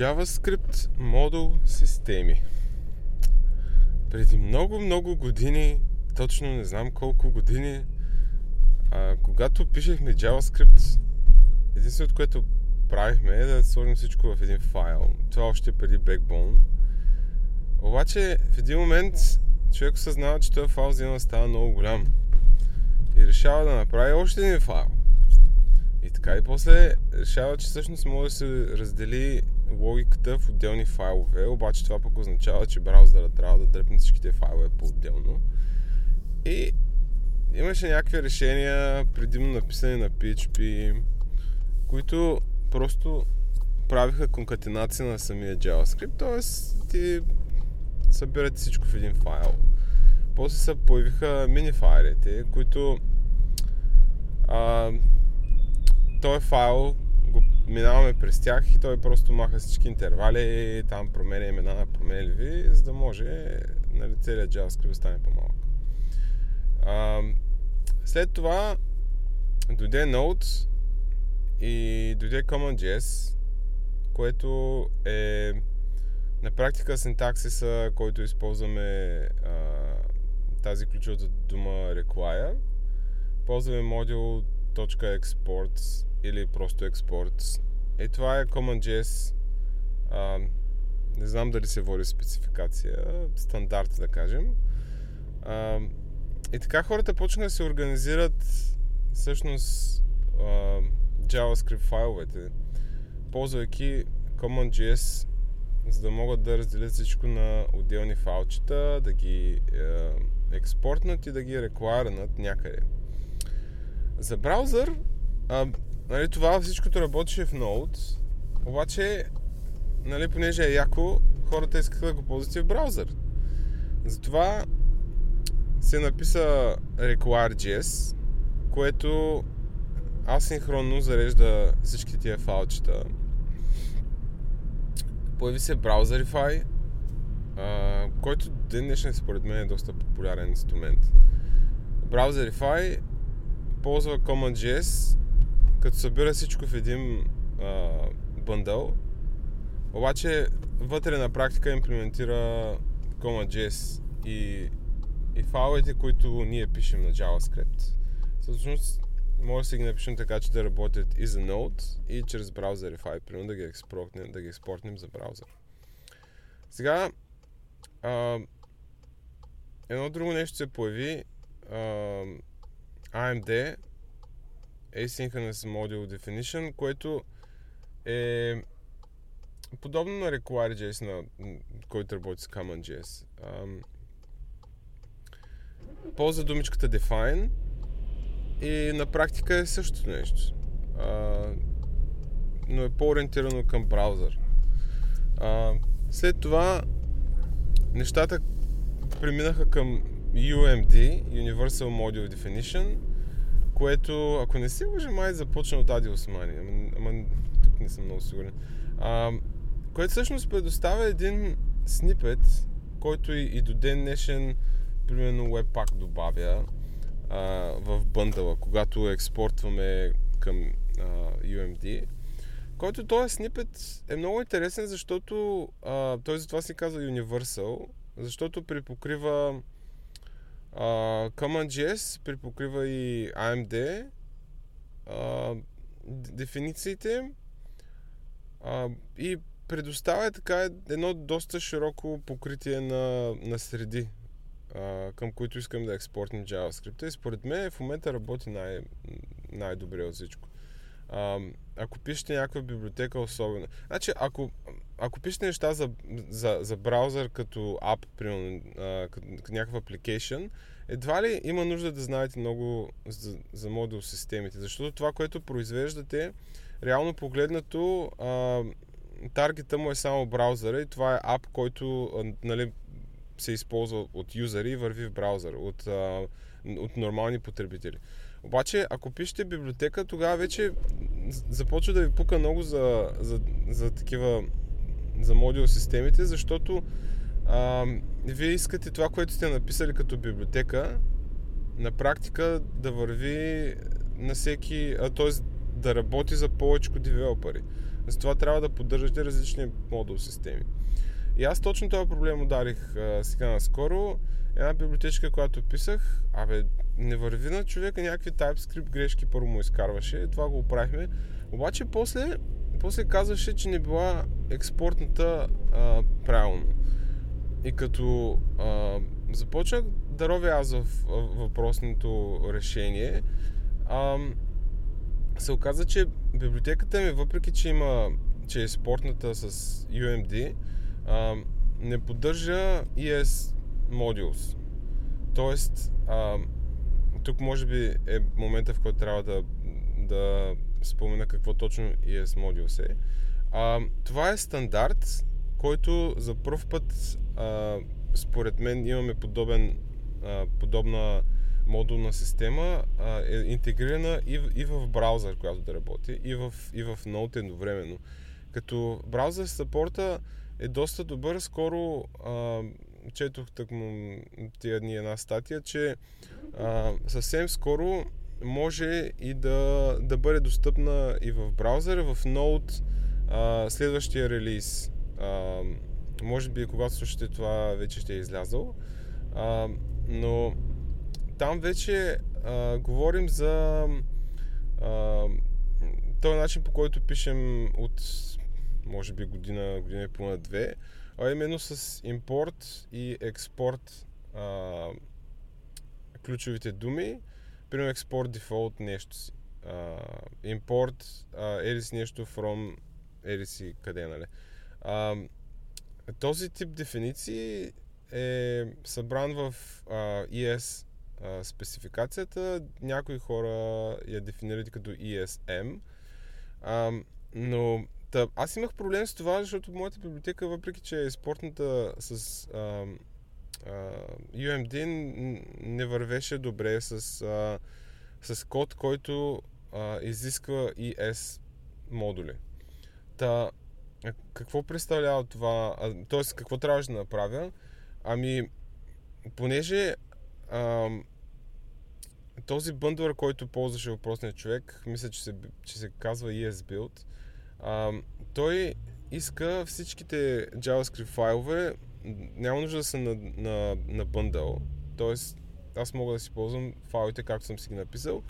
JavaScript модул системи. Преди много-много години, точно не знам колко години, а, когато пишехме JavaScript, единственото, което правихме е да сложим всичко в един файл. Това още преди Backbone. Обаче в един момент човек осъзнава, че този файл взема става много голям. И решава да направи още един файл. И така и после решава, че всъщност може да се раздели логиката в отделни файлове, обаче това пък означава, че браузъра трябва да дръпне всичките файлове по-отделно. И имаше някакви решения, предимно написани на PHP, които просто правиха конкатенация на самия JavaScript, т.е. ти събирате всичко в един файл. После се появиха минифайлите, които а, този файл минаваме през тях и той просто маха всички интервали, там променя имена, променя ви, за да може нали, целият JavaScript стане по-малък. След това дойде Node и дойде CommonJS, което е на практика синтаксиса, който използваме а, тази ключовата дума require. Ползваме модул .exports или просто exports. И това е CommonJS. А, не знам дали се води спецификация, стандарт да кажем. А, и така хората почнаха да се организират всъщност а, JavaScript файловете, ползвайки CommonJS, за да могат да разделят всичко на отделни файлчета, да ги е, експортнат и да ги реквайрнат някъде. За браузър, а, нали, това всичкото работеше в Node, обаче, нали, понеже е яко, хората искаха да го ползват и в браузър. Затова се написа require.js, което асинхронно зарежда всички тия файлчета. Появи се Browserify, който ден днешен според мен е доста популярен инструмент. Browserify ползва CommonJS, като събира всичко в един а, бъндъл, обаче вътре на практика имплементира CommonJS и, и файловете, които ние пишем на JavaScript. Всъщност може да си ги напишем така, че да работят и за Node, и чрез Browserify, примерно да ги експортнем, да ги експортнем за браузър. Сега, а, едно друго нещо се появи, а, AMD Asynchronous Module Definition, което е подобно на Require.js, на, който работи с CommonJS. Ползва думичката define, и на практика е същото нещо. А, но е по-ориентирано към браузър. А, след това нещата преминаха към UMD, Universal Module Definition, което, ако не се лъжа, май започна от Ади Османи, ама, ама тук не съм много сигурен. А, което всъщност предоставя един снипет, който и, и до ден днешен, примерно Webpack добавя, а, в бъндъла, когато експортваме към а, UMD. Който този снипет е много интересен, защото а, той затова се казва Universal, защото припокрива а, CommonJS, припокрива и AMD, а, дефинициите а, и предоставя така едно доста широко покритие на, на среди а, към които искам да експортим JavaScript. И според мен в момента работи най- най-добре от всичко. А, ако пишете някаква библиотека особено. Значи, ако, ако пишете неща за, за, за браузър като ап, примерно, а, като, като някакъв application, едва ли има нужда да знаете много за, за модул системите, защото това, което произвеждате, реално погледнато, а, таргета му е само браузъра и това е ап, който нали, се използва от юзери и върви в браузър, от, а, от нормални потребители. Обаче, ако пишете библиотека, тогава вече започва да ви пука много за, за, за такива за модул системите, защото а, вие искате това, което сте написали като библиотека, на практика да върви на всеки, т.е. да работи за повече девелопери. Затова трябва да поддържате различни модул системи. И аз точно този проблем ударих а, сега наскоро. Една библиотечка, която писах, абе, не върви на човека някакви TypeScript грешки първо му изкарваше, това го оправихме. Обаче после, после казваше, че не била експортната а, правилно. И като а, започнах да ровя аз в, въпросното решение, а, се оказа, че библиотеката ми, въпреки че има, че е спортната с UMD, а, не поддържа ES Modules. Тоест, а, тук може би е момента, в който трябва да, да спомена какво точно ES Modules е. А, това е стандарт, който за първ път, а, според мен, имаме подобен, а, подобна модулна система, а, е интегрирана и в, и в браузър, която да работи, и в, и в Node едновременно. Като браузър саппорта е доста добър. Скоро а, четох тъкмо тия дни една статия, че а, съвсем скоро може и да, да бъде достъпна и в браузъра, в Node а, следващия релиз. А, може би, когато слушате това, вече ще е излязъл. А, но там вече а, говорим за този начин, по който пишем от може би година, година и половина две, а именно с импорт и експорт а, ключовите думи. Примерно експорт дефолт нещо си. импорт еди си нещо from еди си къде, нали. А, този тип дефиниции е събран в а, ES а, спецификацията. Някои хора я дефинират като ESM. А, но Та, аз имах проблем с това, защото моята библиотека, въпреки че е спортната с а, а, UMD, не вървеше добре с, а, с код, който а, изисква ES модули. Та, какво представлява това? Т.е. какво трябваше да направя? Ами, понеже а, този бъндър, който ползваше въпросният човек, мисля, че се, че се казва ES Build, а, той иска всичките JavaScript файлове, няма нужда да са на, на, на бъндъл, т.е. аз мога да си ползвам файлите както съм си ги написал.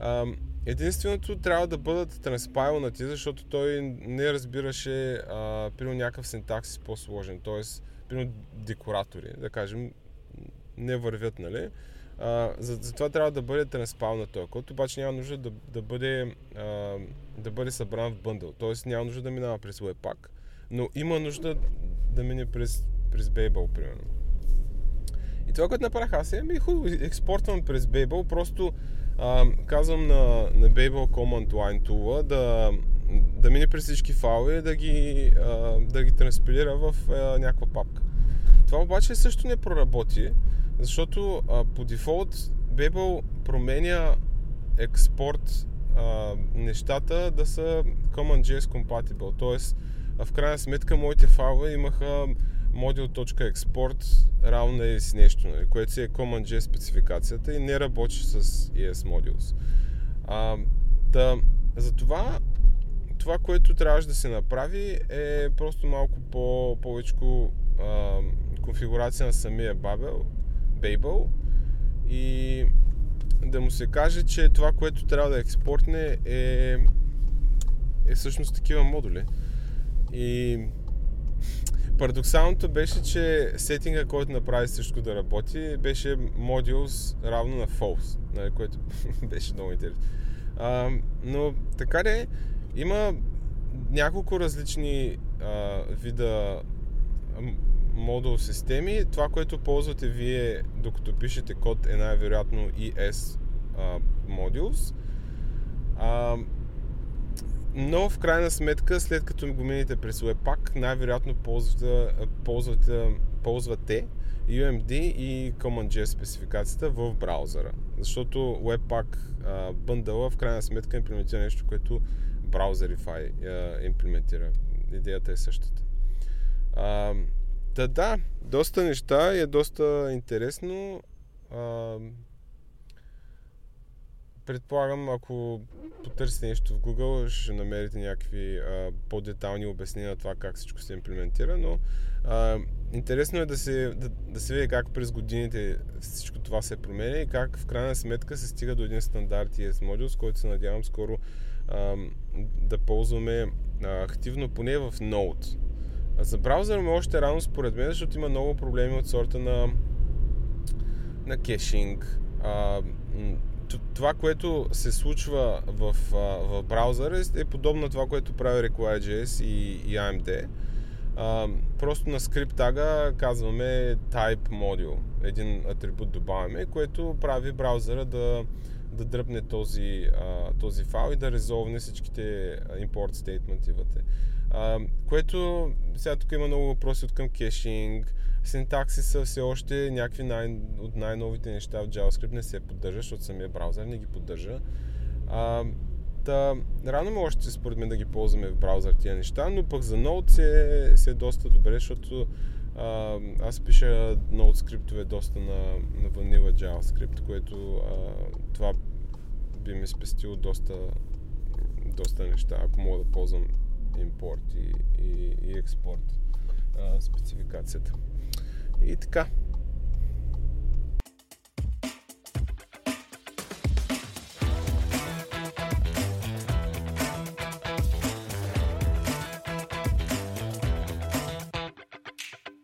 А, единственото трябва да бъдат транспайлнати, защото той не разбираше а, примерно някакъв синтаксис по-сложен, т.е. примерно декоратори, да кажем, не вървят, нали? А, за, за трябва да бъде транспална този код, обаче няма нужда да, да, бъде, а, да бъде събран в бъндъл. Тоест няма нужда да минава през Webpack, но има нужда да мине през, през Babel, примерно. И това, което направих аз е, ми хубаво, експортвам през Babel, просто а, казвам на, на Babel Command Line Tool да, да мине през всички файлове, да ги, а, да ги транспилира в а, някаква папка. Това обаче също не проработи, защото а, по дефолт Babel променя експорт а, нещата да са CommonJS compatible. Тоест, в крайна сметка моите файлове имаха module.export равно е си нещо, нали, което си е CommonJS спецификацията и не работи с ES modules. А, да, затова това, което трябваше да се направи е просто малко по, повече конфигурация на самия Babel, Babel и да му се каже, че това, което трябва да експортне е, е всъщност такива модули. И парадоксалното беше, че сетинга, който направи всичко да работи, беше modules равно на false, нали, което беше много интересно. А, но така де, има няколко различни а, вида модул системи. Това, което ползвате вие, докато пишете код, е най-вероятно ES uh, Modules. Но в крайна сметка, след като го минете през Webpack, най-вероятно ползвате, ползвате, ползвате UMD и CommonJS спецификацията в браузъра. Защото Webpack бъндъла в крайна сметка имплементира нещо, което uh, имплементира. Идеята е същата. Та да, доста неща и е доста интересно. А, предполагам, ако потърсите нещо в Google, ще намерите някакви а, по-детални обяснения на това как всичко се имплементира, но а, интересно е да се, да, да се види как през годините всичко това се променя и как в крайна сметка се стига до един стандарт ES Module, с който се надявам скоро а, да ползваме а, активно, поне в Node. За браузъра му е още рано според мен, защото има много проблеми от сорта на, на кешинг. А, това, което се случва в, в браузъра е подобно на това, което прави Require.js и, и AMD. А, просто на скрипт тага казваме type module. Един атрибут добавяме, което прави браузъра да, да дръпне този, а, този файл и да резолвне всичките import statementивате. А, което сега тук има много въпроси от към кешинг, синтакси са все още някакви най- от най-новите неща в JavaScript не се поддържа, защото самия браузър не ги поддържа. А, да, рано му още според мен да ги ползваме в браузър тия неща, но пък за Node се, се е доста добре, защото а, аз пиша Node скриптове доста на, на Vanilla JavaScript, което а, това би ми спестило доста, доста неща, ако мога да ползвам импорт и, и, и експорт а, спецификацията. И така,